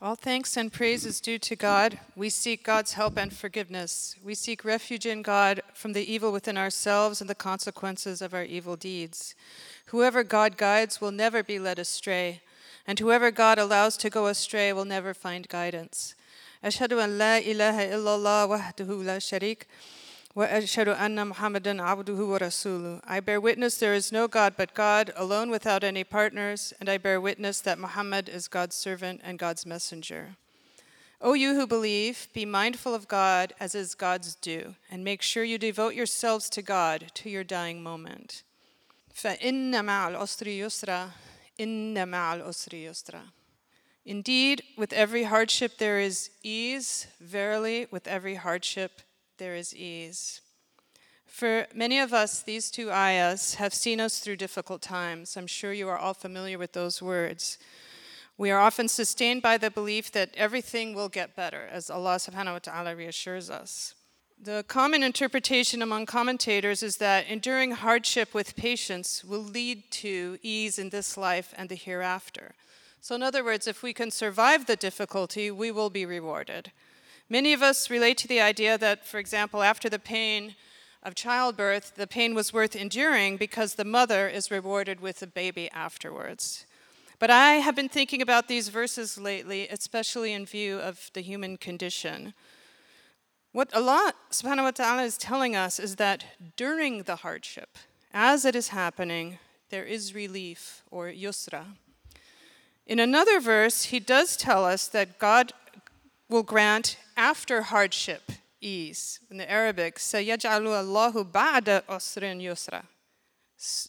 All thanks and praise is due to God. We seek God's help and forgiveness. We seek refuge in God from the evil within ourselves and the consequences of our evil deeds. Whoever God guides will never be led astray, and whoever God allows to go astray will never find guidance. أشهد أن لا إله إلا الله وحده لا وأشهد أن محمدا عبده ورسوله. I bear witness there is no God but God, alone without any partners, and I bear witness that Muhammad is God's servant and God's messenger. O you who believe, be mindful of God as is God's due, and make sure you devote yourselves to God to your dying moment. فإن مع العسر يسرا إن مع العسر يسرا Indeed, with every hardship there is ease. Verily, with every hardship there is ease. For many of us, these two ayahs have seen us through difficult times. I'm sure you are all familiar with those words. We are often sustained by the belief that everything will get better, as Allah subhanahu wa ta'ala reassures us. The common interpretation among commentators is that enduring hardship with patience will lead to ease in this life and the hereafter. So, in other words, if we can survive the difficulty, we will be rewarded. Many of us relate to the idea that, for example, after the pain of childbirth, the pain was worth enduring because the mother is rewarded with a baby afterwards. But I have been thinking about these verses lately, especially in view of the human condition. What Allah subhanahu wa ta'ala is telling us is that during the hardship, as it is happening, there is relief or yusra. In another verse, he does tell us that God will grant after hardship ease. In the Arabic, سَيَجْعَلُ اللَّهُ بَعْدَ أُسْرٍ يُسْرًا.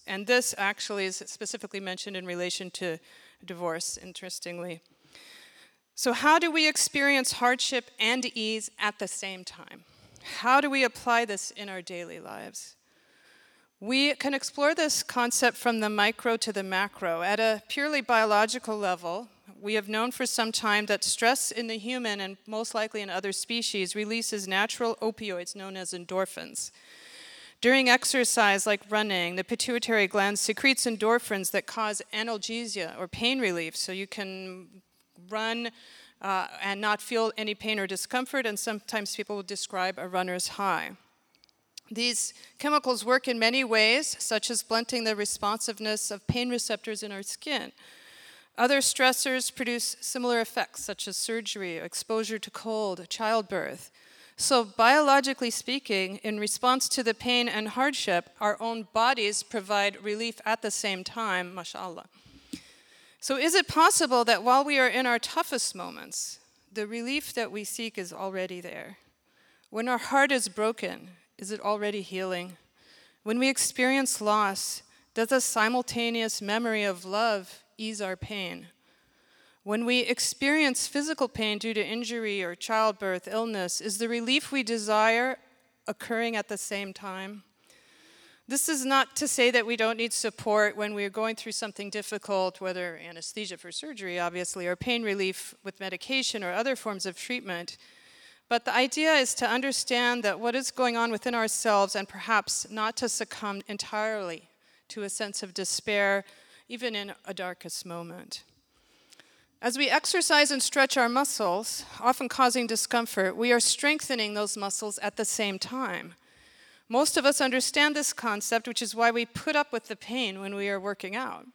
And this actually is specifically mentioned in relation to divorce, interestingly. So, how do we experience hardship and ease at the same time? How do we apply this in our daily lives? We can explore this concept from the micro to the macro. At a purely biological level, we have known for some time that stress in the human and most likely in other species releases natural opioids known as endorphins. During exercise, like running, the pituitary gland secretes endorphins that cause analgesia or pain relief, so you can run uh, and not feel any pain or discomfort, and sometimes people will describe a runner's high. These chemicals work in many ways, such as blunting the responsiveness of pain receptors in our skin. Other stressors produce similar effects, such as surgery, exposure to cold, childbirth. So, biologically speaking, in response to the pain and hardship, our own bodies provide relief at the same time, mashallah. So, is it possible that while we are in our toughest moments, the relief that we seek is already there? When our heart is broken, is it already healing? When we experience loss, does a simultaneous memory of love ease our pain. When we experience physical pain due to injury or childbirth, illness, is the relief we desire occurring at the same time? This is not to say that we don't need support when we're going through something difficult, whether anesthesia for surgery, obviously, or pain relief with medication or other forms of treatment. But the idea is to understand that what is going on within ourselves and perhaps not to succumb entirely to a sense of despair even in a darkest moment. As we exercise and stretch our muscles, often causing discomfort, we are strengthening those muscles at the same time. Most of us understand this concept, which is why we put up with the pain when we are working out.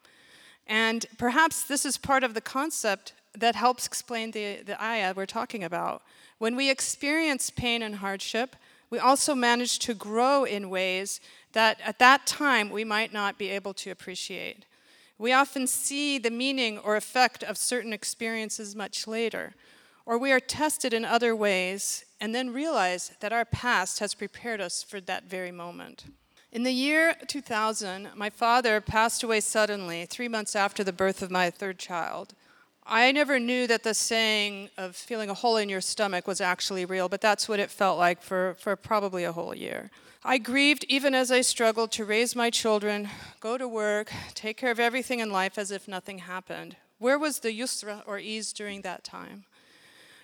And perhaps this is part of the concept that helps explain the, the ayah we're talking about. When we experience pain and hardship, we also manage to grow in ways that at that time we might not be able to appreciate. We often see the meaning or effect of certain experiences much later, or we are tested in other ways and then realize that our past has prepared us for that very moment. In the year 2000, my father passed away suddenly, three months after the birth of my third child. I never knew that the saying of feeling a hole in your stomach was actually real, but that's what it felt like for, for probably a whole year. I grieved even as I struggled to raise my children, go to work, take care of everything in life as if nothing happened. Where was the yusra or ease during that time?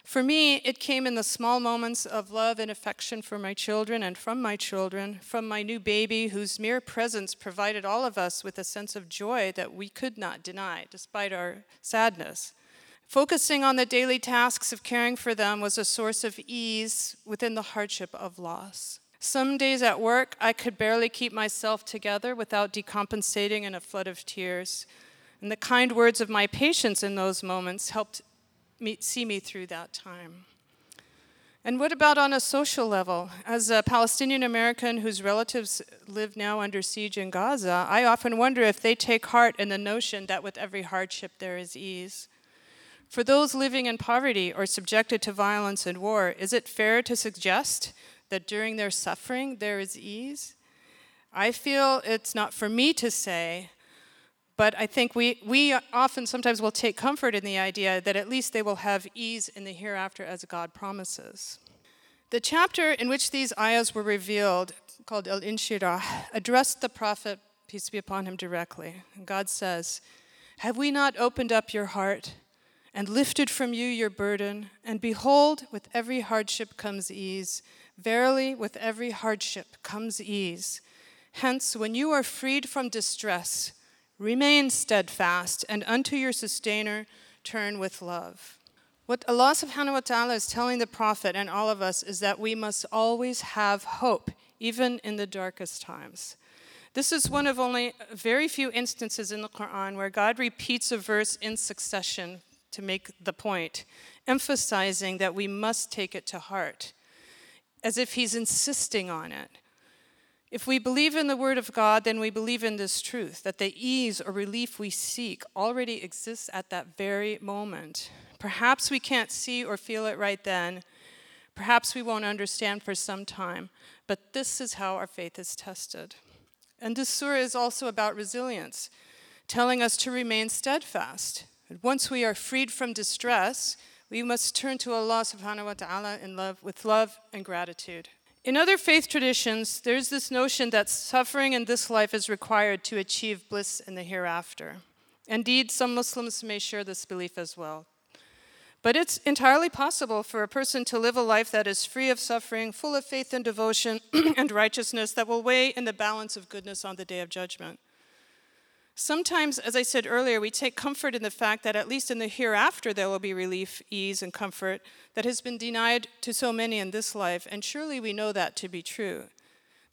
For me, it came in the small moments of love and affection for my children and from my children, from my new baby, whose mere presence provided all of us with a sense of joy that we could not deny, despite our sadness Focusing on the daily tasks of caring for them was a source of ease within the hardship of loss. Some days at work, I could barely keep myself together without decompensating in a flood of tears. And the kind words of my patients in those moments helped see me through that time. And what about on a social level? As a Palestinian American whose relatives live now under siege in Gaza, I often wonder if they take heart in the notion that with every hardship there is ease. For those living in poverty or subjected to violence and war, is it fair to suggest that during their suffering there is ease? I feel it's not for me to say, but I think we, we often sometimes will take comfort in the idea that at least they will have ease in the hereafter as God promises. The chapter in which these ayahs were revealed, called Al Inshirah, addressed the Prophet, peace be upon him, directly. And God says, Have we not opened up your heart and lifted from you your burden? And behold, with every hardship comes ease. Verily, with every hardship comes ease. Hence, when you are freed from distress, Remain steadfast, and unto your sustainer turn with love. What Allah subhanahu wa ta'ala is telling the Prophet and all of us is that we must always have hope, even in the darkest times. This is one of only very few instances in the Quran where God repeats a verse in succession to make the point, emphasizing that we must take it to heart, as if He's insisting on it. If we believe in the Word of God, then we believe in this truth that the ease or relief we seek already exists at that very moment. Perhaps we can't see or feel it right then. Perhaps we won't understand for some time. But this is how our faith is tested. And this surah is also about resilience, telling us to remain steadfast. once we are freed from distress, we must turn to Allah subhanahu wa ta'ala in love with love and gratitude. In other faith traditions, there's this notion that suffering in this life is required to achieve bliss in the hereafter. Indeed, some Muslims may share this belief as well. But it's entirely possible for a person to live a life that is free of suffering, full of faith and devotion and righteousness that will weigh in the balance of goodness on the day of judgment. Sometimes, as I said earlier, we take comfort in the fact that at least in the hereafter there will be relief, ease, and comfort that has been denied to so many in this life, and surely we know that to be true.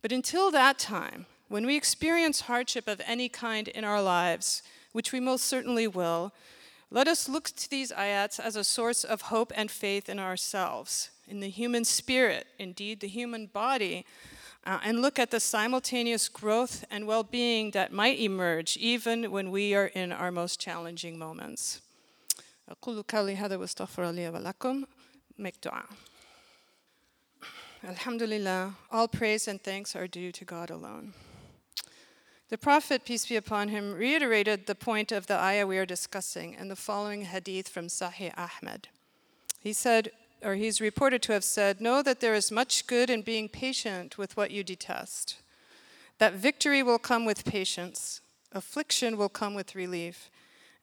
But until that time, when we experience hardship of any kind in our lives, which we most certainly will, let us look to these ayats as a source of hope and faith in ourselves, in the human spirit, indeed, the human body uh, and look at the simultaneous growth and well being that might emerge even when we are in our most challenging moments. Alhamdulillah, all praise and thanks are due to God alone. The Prophet, peace be upon him, reiterated the point of the ayah we are discussing in the following hadith from Sahih Ahmed. He said, or he's reported to have said, Know that there is much good in being patient with what you detest. That victory will come with patience, affliction will come with relief,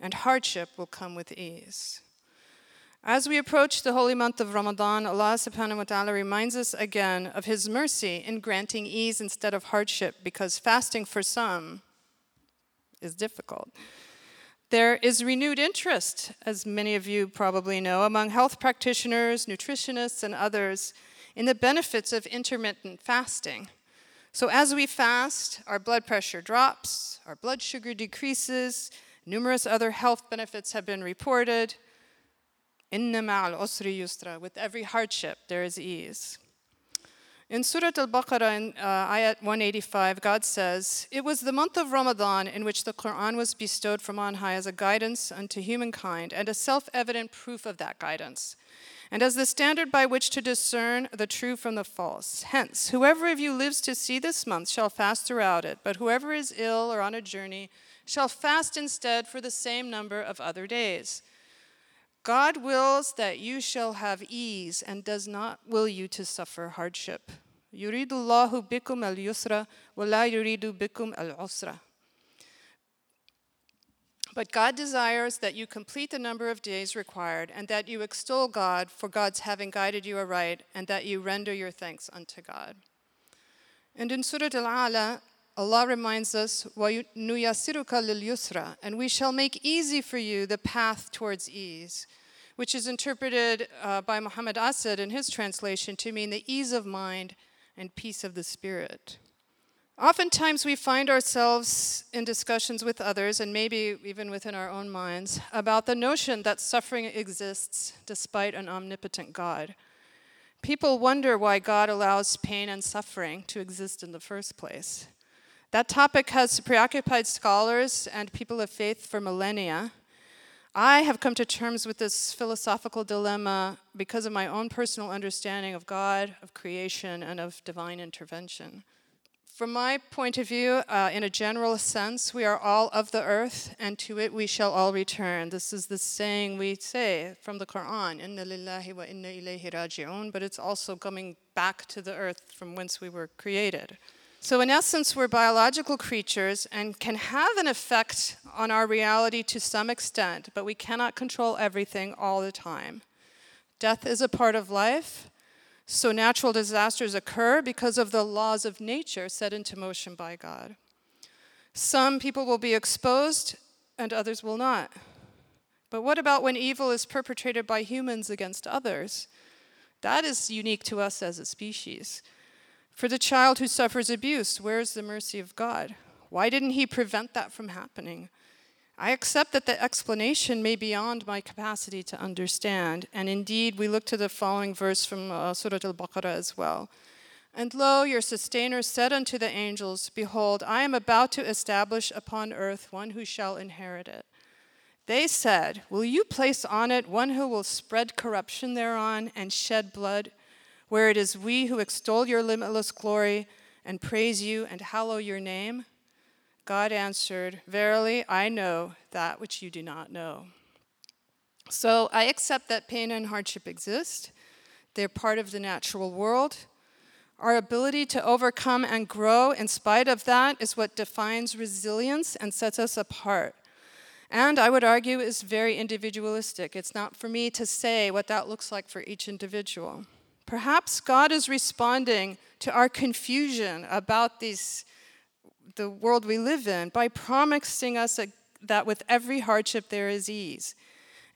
and hardship will come with ease. As we approach the holy month of Ramadan, Allah subhanahu wa ta'ala reminds us again of His mercy in granting ease instead of hardship because fasting for some is difficult. There is renewed interest, as many of you probably know, among health practitioners, nutritionists, and others in the benefits of intermittent fasting. So, as we fast, our blood pressure drops, our blood sugar decreases, numerous other health benefits have been reported. Inna ma'al usri yusra. With every hardship, there is ease. In Surah Al Baqarah, in uh, ayat 185, God says, It was the month of Ramadan in which the Quran was bestowed from on high as a guidance unto humankind and a self evident proof of that guidance, and as the standard by which to discern the true from the false. Hence, whoever of you lives to see this month shall fast throughout it, but whoever is ill or on a journey shall fast instead for the same number of other days. God wills that you shall have ease and does not will you to suffer hardship. يريد الله بكم اليسر ولا يريد بكم العسر. But God desires that you complete the number of days required, and that you extol God for God's having guided you aright, and that you render your thanks unto God. And in Surah Al-Ala, Allah reminds us, وَنُيَسِّرُكَ لِلْيُسْرَ And we shall make easy for you the path towards ease. which is interpreted uh, by Muhammad Asad in his translation to mean the ease of mind and peace of the spirit. Oftentimes, we find ourselves in discussions with others, and maybe even within our own minds, about the notion that suffering exists despite an omnipotent God. People wonder why God allows pain and suffering to exist in the first place. That topic has preoccupied scholars and people of faith for millennia. I have come to terms with this philosophical dilemma because of my own personal understanding of God, of creation, and of divine intervention. From my point of view, uh, in a general sense, we are all of the earth, and to it we shall all return. This is the saying we say from the Quran, Inna lillahi wa inna ilayhi raji'un, but it's also coming back to the earth from whence we were created. So, in essence, we're biological creatures and can have an effect on our reality to some extent, but we cannot control everything all the time. Death is a part of life, so natural disasters occur because of the laws of nature set into motion by God. Some people will be exposed and others will not. But what about when evil is perpetrated by humans against others? That is unique to us as a species. For the child who suffers abuse, where is the mercy of God? Why didn't he prevent that from happening? I accept that the explanation may be beyond my capacity to understand, and indeed, we look to the following verse from uh, Surah Al Baqarah as well. And lo, your sustainer said unto the angels, Behold, I am about to establish upon earth one who shall inherit it. They said, Will you place on it one who will spread corruption thereon and shed blood? Where it is we who extol your limitless glory and praise you and hallow your name? God answered, Verily, I know that which you do not know. So I accept that pain and hardship exist. They're part of the natural world. Our ability to overcome and grow in spite of that is what defines resilience and sets us apart. And I would argue is very individualistic. It's not for me to say what that looks like for each individual. Perhaps God is responding to our confusion about these, the world we live in by promising us a, that with every hardship there is ease.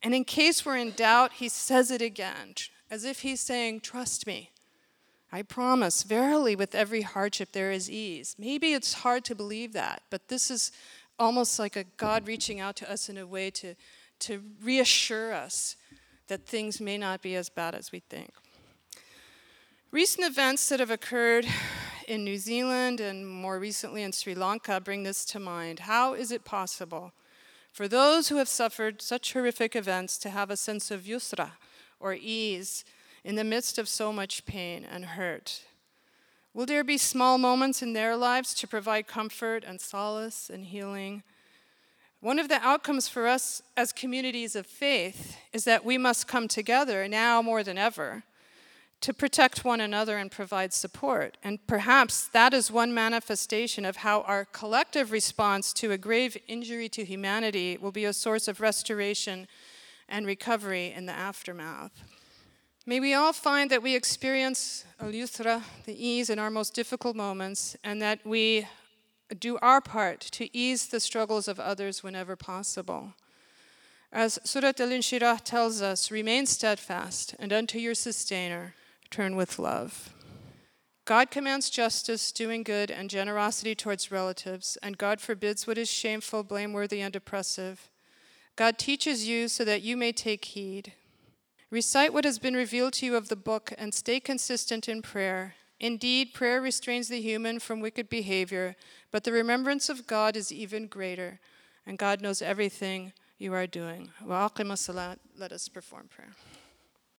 And in case we're in doubt, he says it again, as if he's saying, Trust me. I promise, verily, with every hardship there is ease. Maybe it's hard to believe that, but this is almost like a God reaching out to us in a way to, to reassure us that things may not be as bad as we think. Recent events that have occurred in New Zealand and more recently in Sri Lanka bring this to mind. How is it possible for those who have suffered such horrific events to have a sense of yusra, or ease, in the midst of so much pain and hurt? Will there be small moments in their lives to provide comfort and solace and healing? One of the outcomes for us as communities of faith is that we must come together now more than ever to protect one another and provide support. And perhaps that is one manifestation of how our collective response to a grave injury to humanity will be a source of restoration and recovery in the aftermath. May we all find that we experience al-yusra, the ease in our most difficult moments, and that we do our part to ease the struggles of others whenever possible. As Surat al-Inshirah tells us, remain steadfast and unto your sustainer turn with love. God commands justice, doing good, and generosity towards relatives, and God forbids what is shameful, blameworthy, and oppressive. God teaches you so that you may take heed. Recite what has been revealed to you of the book and stay consistent in prayer. Indeed, prayer restrains the human from wicked behavior, but the remembrance of God is even greater, and God knows everything you are doing. Wa Let us perform prayer.